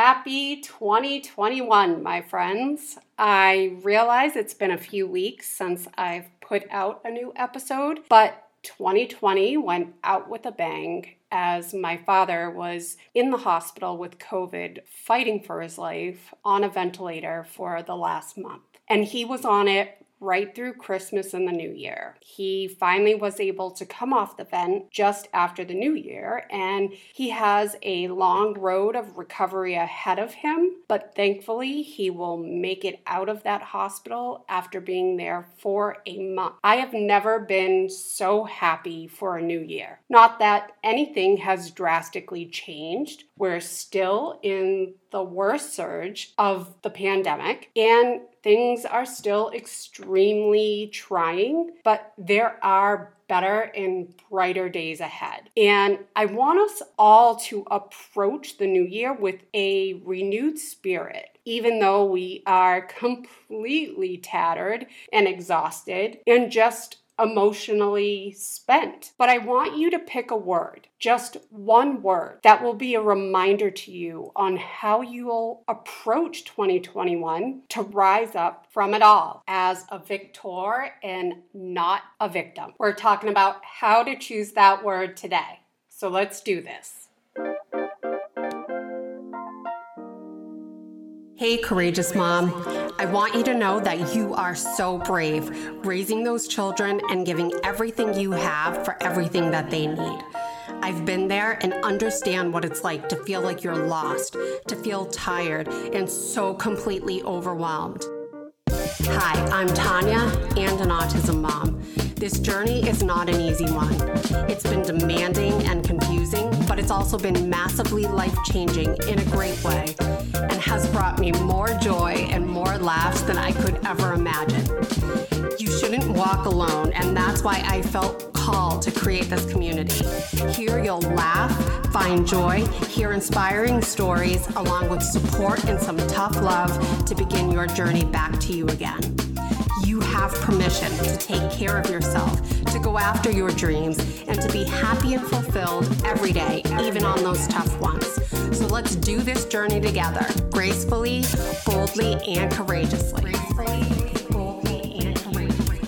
Happy 2021, my friends. I realize it's been a few weeks since I've put out a new episode, but 2020 went out with a bang as my father was in the hospital with COVID, fighting for his life on a ventilator for the last month. And he was on it right through Christmas and the New Year. He finally was able to come off the vent just after the New Year, and he has a long road of recovery ahead of him. But thankfully, he will make it out of that hospital after being there for a month. I have never been so happy for a new year. Not that anything has drastically changed. We're still in the worst surge of the pandemic, and things are still extremely trying, but there are better and brighter days ahead. And I want us all to approach the new year with a renewed spirit, even though we are completely tattered and exhausted and just emotionally spent. But I want you to pick a word, just one word, that will be a reminder to you on how you'll approach 2021 to rise up from it all as a victor and not a victim. We're talking about how to choose that word today. So let's do this. Hey, courageous mom. I want you to know that you are so brave, raising those children and giving everything you have for everything that they need. I've been there and understand what it's like to feel like you're lost, to feel tired, and so completely overwhelmed. Hi, I'm Tanya and an autism mom. This journey is not an easy one. It's been demanding and confusing, but it's also been massively life changing in a great way and has brought me more joy and more laughs than I could ever imagine. You shouldn't walk alone, and that's why I felt called to create this community. Here you'll laugh, find joy, hear inspiring stories, along with support and some tough love to begin your journey back to you again have permission to take care of yourself, to go after your dreams, and to be happy and fulfilled every day, even on those tough ones. So let's do this journey together, gracefully, boldly, and courageously. Gracefully, boldly, and courageously.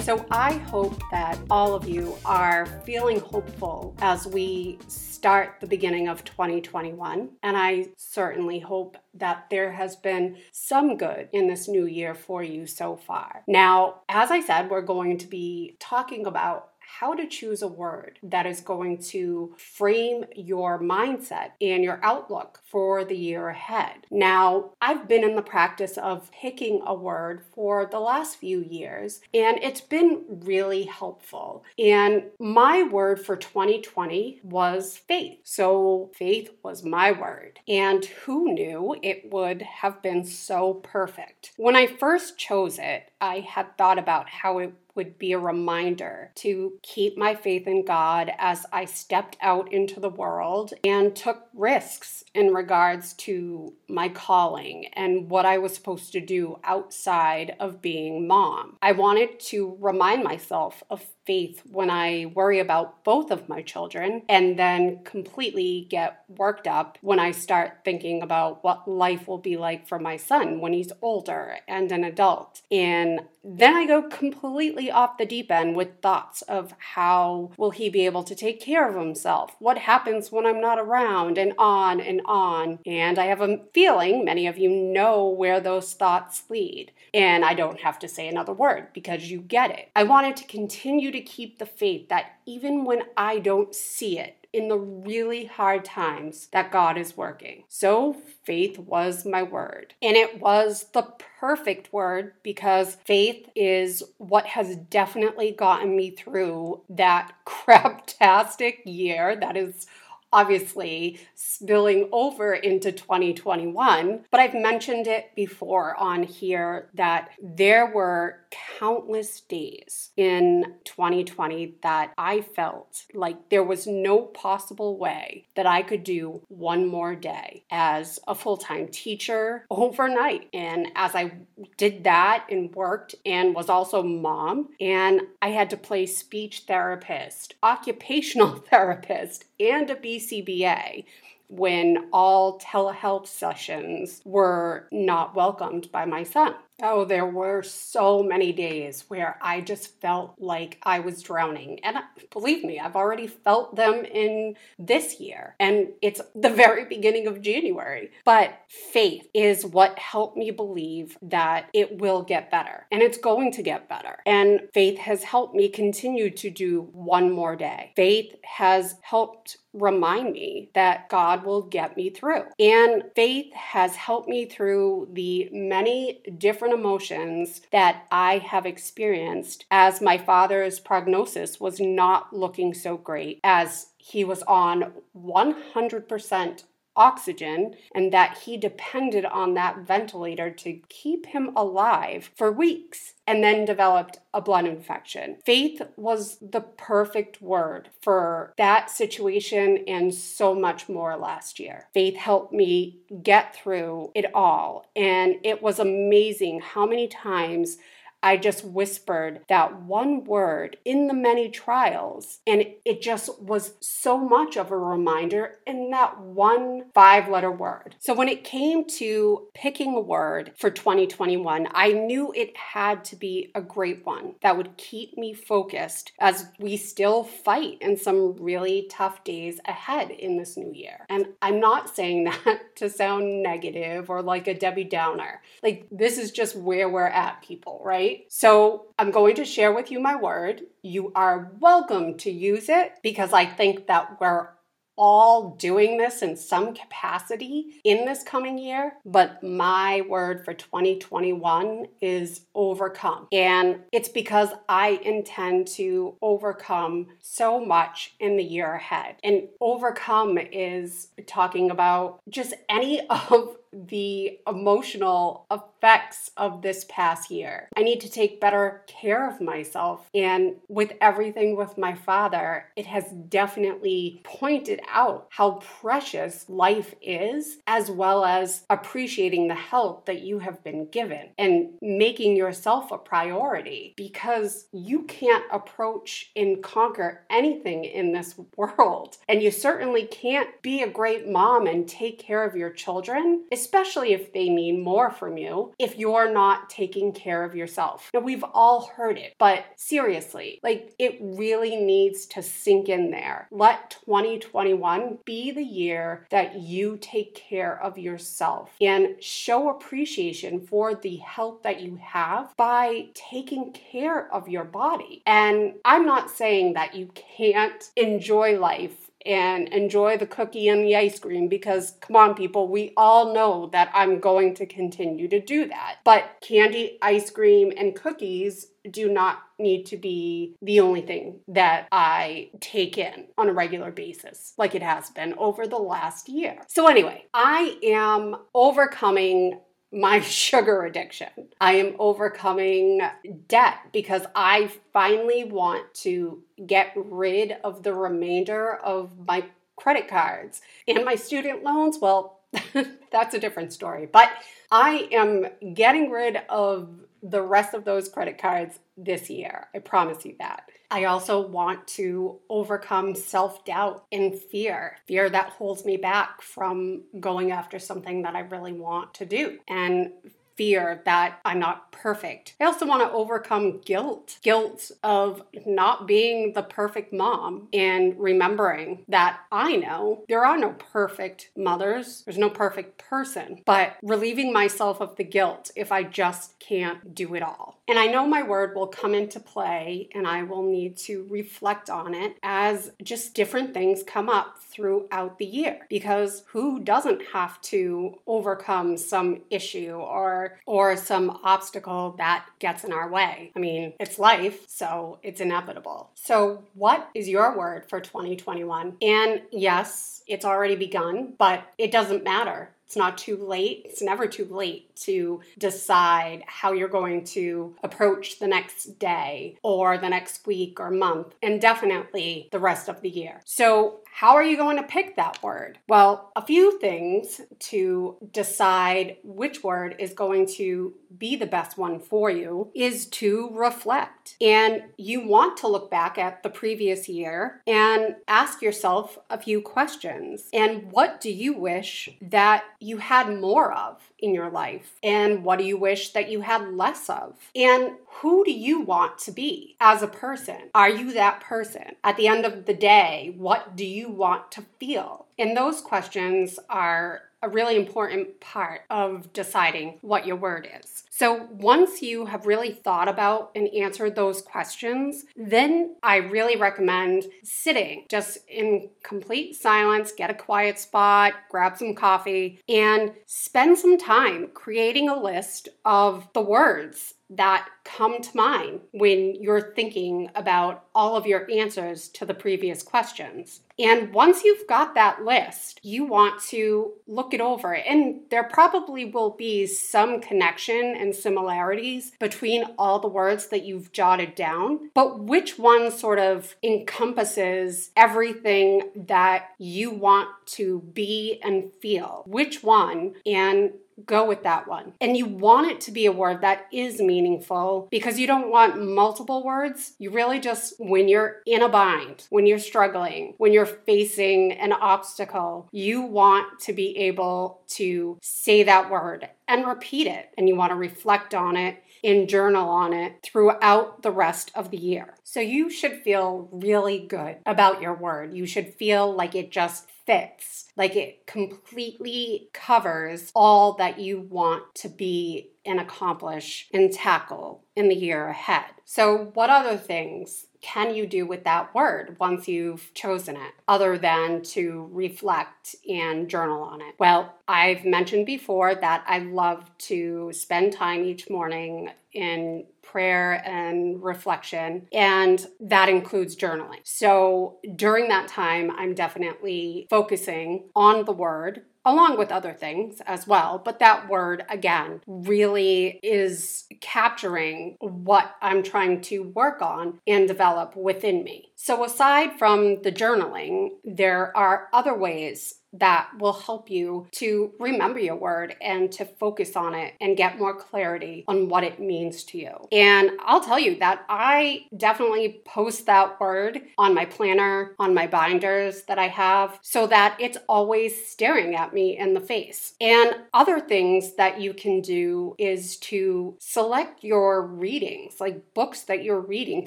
So I hope that all of you are feeling hopeful as we start the beginning of 2021. And I certainly hope that there has been some good in this new year for you so far. Now, as I said, we're going to be talking about how to choose a word that is going to frame your mindset and your outlook for the year ahead. Now, I've been in the practice of picking a word for the last few years, and it's been really helpful. And my word for 2020 was faith. So, faith was my word. And who knew it would have been so perfect? When I first chose it, I had thought about how it would be a reminder to keep my faith in God as I stepped out into the world and took risks in regards to my calling and what I was supposed to do outside of being mom. I wanted to remind myself of faith when I worry about both of my children and then completely get worked up when I start thinking about what life will be like for my son when he's older and an adult. And then I go completely off the deep end with thoughts of how will he be able to take care of himself? What happens when I'm not around? And on and on. And I have a feeling many of you know where those thoughts lead. And I don't have to say another word because you get it. I wanted to continue to keep the faith that even when I don't see it, in the really hard times that God is working. So faith was my word. And it was the perfect word because faith is what has definitely gotten me through that craptastic year that is obviously spilling over into 2021. But I've mentioned it before on here that there were countless days in 2020 that I felt like there was no possible way that I could do one more day as a full time teacher overnight. And as I did that and worked and was also mom, and I had to play speech therapist, occupational therapist, and a BCBA when all telehealth sessions were not welcomed by my son. Oh, there were so many days where I just felt like I was drowning. And believe me, I've already felt them in this year. And it's the very beginning of January. But faith is what helped me believe that it will get better and it's going to get better. And faith has helped me continue to do one more day. Faith has helped remind me that God will get me through. And faith has helped me through the many different emotions that I have experienced as my father's prognosis was not looking so great as he was on 100% oxygen and that he depended on that ventilator to keep him alive for weeks and then developed a blood infection. Faith was the perfect word for that situation and so much more last year. Faith helped me get through it all, and it was amazing how many times I just whispered that one word in the many trials, and it just was so much of a reminder in that one five letter word. So when it came to picking a word for 2021, I knew it had to be a great one that would keep me focused as we still fight in some really tough days ahead in this new year. And I'm not saying that to sound negative or like a Debbie Downer. Like, this is just where we're at, people, right? So I'm going to share with you my word. You are welcome to use it because I think that we're all doing this in some capacity in this coming year, but my word for 2021 is overcome. And it's because I intend to overcome so much in the year ahead. And overcome is talking about just any of the emotional effects of this past year. I need to take better care of myself. And with everything with my father, it has definitely pointed out how precious life is, as well as appreciating the help that you have been given and making yourself a priority because you can't approach and conquer anything in this world. And you certainly can't be a great mom and take care of your children, especially if they need more from you, if you're not taking care of yourself. Now, we've all heard it, but seriously, like it really needs to sink in there. Let 2021 be the year that you take care of yourself and show appreciation for the health that you have by taking care of your body. And I'm not saying that you can't enjoy life and enjoy the cookie and the ice cream because, come on, people, we all know that I'm going to continue to do that. But candy, ice cream, and cookies do not need to be the only thing that I take in on a regular basis, like it has been over the last year. So, anyway, I am overcoming my sugar addiction. I am overcoming debt because I finally want to get rid of the remainder of my credit cards and my student loans. Well, that's a different story. But I am getting rid of the rest of those credit cards this year. I promise you that. I also want to overcome self doubt and fear, fear that holds me back from going after something that I really want to do. And fear that I'm not perfect. I also want to overcome guilt guilt of not being the perfect mom and remembering that I know there are no perfect mothers, there's no perfect person, but relieving myself of the guilt if I just can't do it all. And I know my word will come into play and I will need to reflect on it as just different things come up throughout the year because who doesn't have to overcome some issue or or some obstacle that gets in our way. I mean, it's life, so it's inevitable. So, what is your word for 2021? And yes, it's already begun, but it doesn't matter it's not too late. It's never too late to decide how you're going to approach the next day or the next week or month, and definitely the rest of the year. So, how are you going to pick that word? Well, a few things to decide which word is going to be the best one for you is to reflect. And you want to look back at the previous year and ask yourself a few questions. And what do you wish that you had more of in your life? And what do you wish that you had less of? And who do you want to be as a person? Are you that person? At the end of the day, what do you want to feel? And those questions are a really important part of deciding what your word is. So, once you have really thought about and answered those questions, then I really recommend sitting just in complete silence, get a quiet spot, grab some coffee, and spend some time creating a list of the words that come to mind when you're thinking about all of your answers to the previous questions. And once you've got that list, you want to look it over. And there probably will be some connection and similarities between all the words that you've jotted down. But which one sort of encompasses everything that you want to be and feel? Which one? And go with that one. And you want it to be a word that is meaningful because you don't want multiple words. You really just, when you're in a bind, when you're struggling, when you're facing an obstacle, you want to be able to say that word and repeat it. And you want to reflect on it and journal on it throughout the rest of the year. So you should feel really good about your word. You should feel like it just fits, like it completely covers all that you want to be and accomplish and tackle in the year ahead. So, what other things can you do with that word once you've chosen it, other than to reflect and journal on it? Well, I've mentioned before that I love to spend time each morning in prayer and reflection, and that includes journaling. So during that time, I'm definitely focusing on the word along with other things as well. But that word, again, really is capturing what I'm trying to work on and develop within me. So, aside from the journaling, there are other ways that will help you to remember your word and to focus on it and get more clarity on what it means to you. And I'll tell you that I definitely post that word on my planner, on my binders that I have, so that it's always staring at me in the face. And other things that you can do is to select your readings, like books that you're reading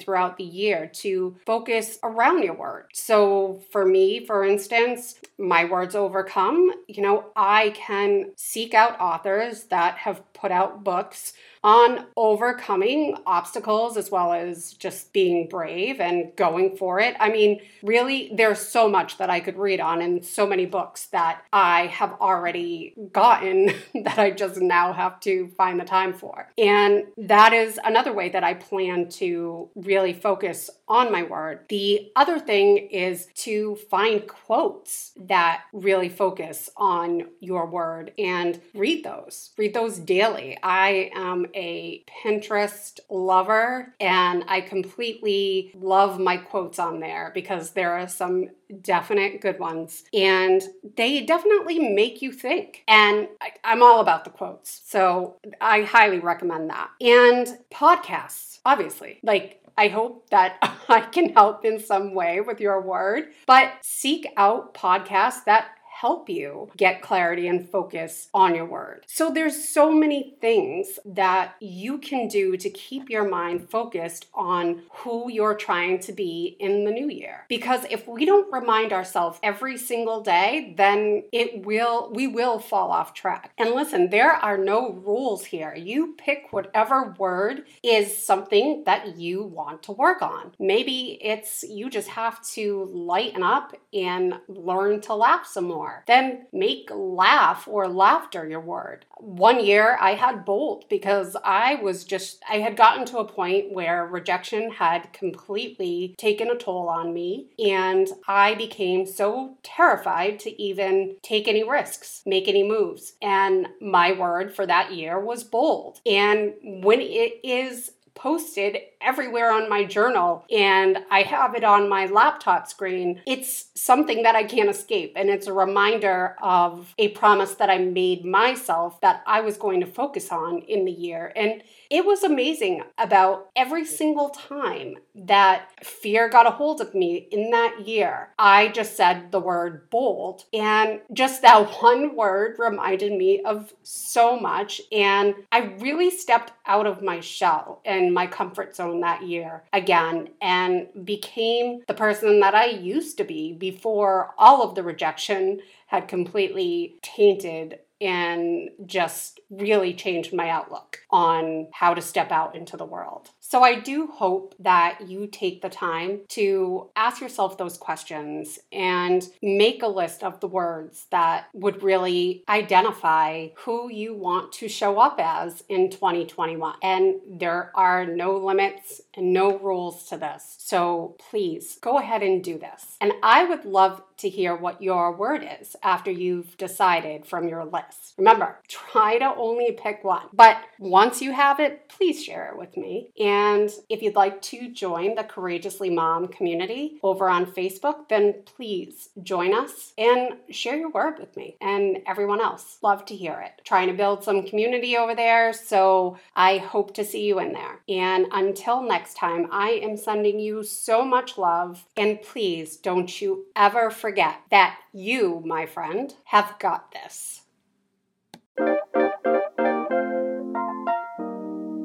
throughout the year, to focus around your word. So for me, for instance, my words overcome, you know, I can seek out authors that have put out books on overcoming obstacles as well as just being brave and going for it. I mean, really, there's so much that I could read on and so many books that I have already gotten that I just now have to find the time for. And that is another way that I plan to really focus on my word. The other thing is to find quotes that really focus on your word and read those. Read those daily. I am a Pinterest lover and I completely love my quotes on there because there are some definite good ones and they definitely make you think. And I, am all about the quotes. So I highly recommend that. And podcasts, obviously. Like I hope that I can help in some way with your word, but seek out podcasts that help you get clarity and focus on your word. So there's so many things that you can do to keep your mind focused on who you're trying to be in the new year. Because if we don't remind ourselves every single day, then it will we will fall off track. And listen, there are no rules here. You pick whatever word is something that you want to work on. Maybe it's you just have to lighten up and learn to laugh some more Then make laugh or laughter your word. One year I had bold because I was just, I had gotten to a point where rejection had completely taken a toll on me. And I became so terrified to even take any risks, make any moves. And my word for that year was bold. And when it is posted everywhere on my journal and I have it on my laptop screen. It's something that I can't escape. And it's a reminder of a promise that I made myself that I was going to focus on in the year. And it was amazing about every single time that fear got a hold of me in that year. I just said the word bold, and just that one word reminded me of so much. And I really stepped out of my shell and my comfort zone that year again and became the person that I used to be before all of the rejection had completely tainted and just really changed my outlook on how to step out into the world. So I do hope that you take the time to ask yourself those questions and make a list of the words that would really identify who you want to show up as in 2021. And there are no limits and no rules to this. So please go ahead and do this. And I would love to hear what your word is after you've decided from your list. Remember, try to only pick one. But once you have it, please share it with me. And if you'd like to join the Courageously Mom community over on Facebook, then please join us and share your word with me and everyone else. Love to hear it. Trying to build some community over there, so I hope to see you in there. And until next time, I am sending you so much love. And please don't you ever forget forget that you, my friend, have got this.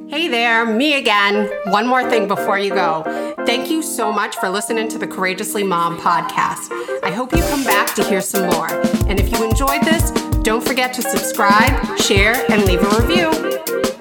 Hey there, me again. One more thing before you go. Thank you so much for listening to the Courageously Mom podcast. I hope you come back to hear some more. And if you enjoyed this, don't forget to subscribe, share, and leave a review.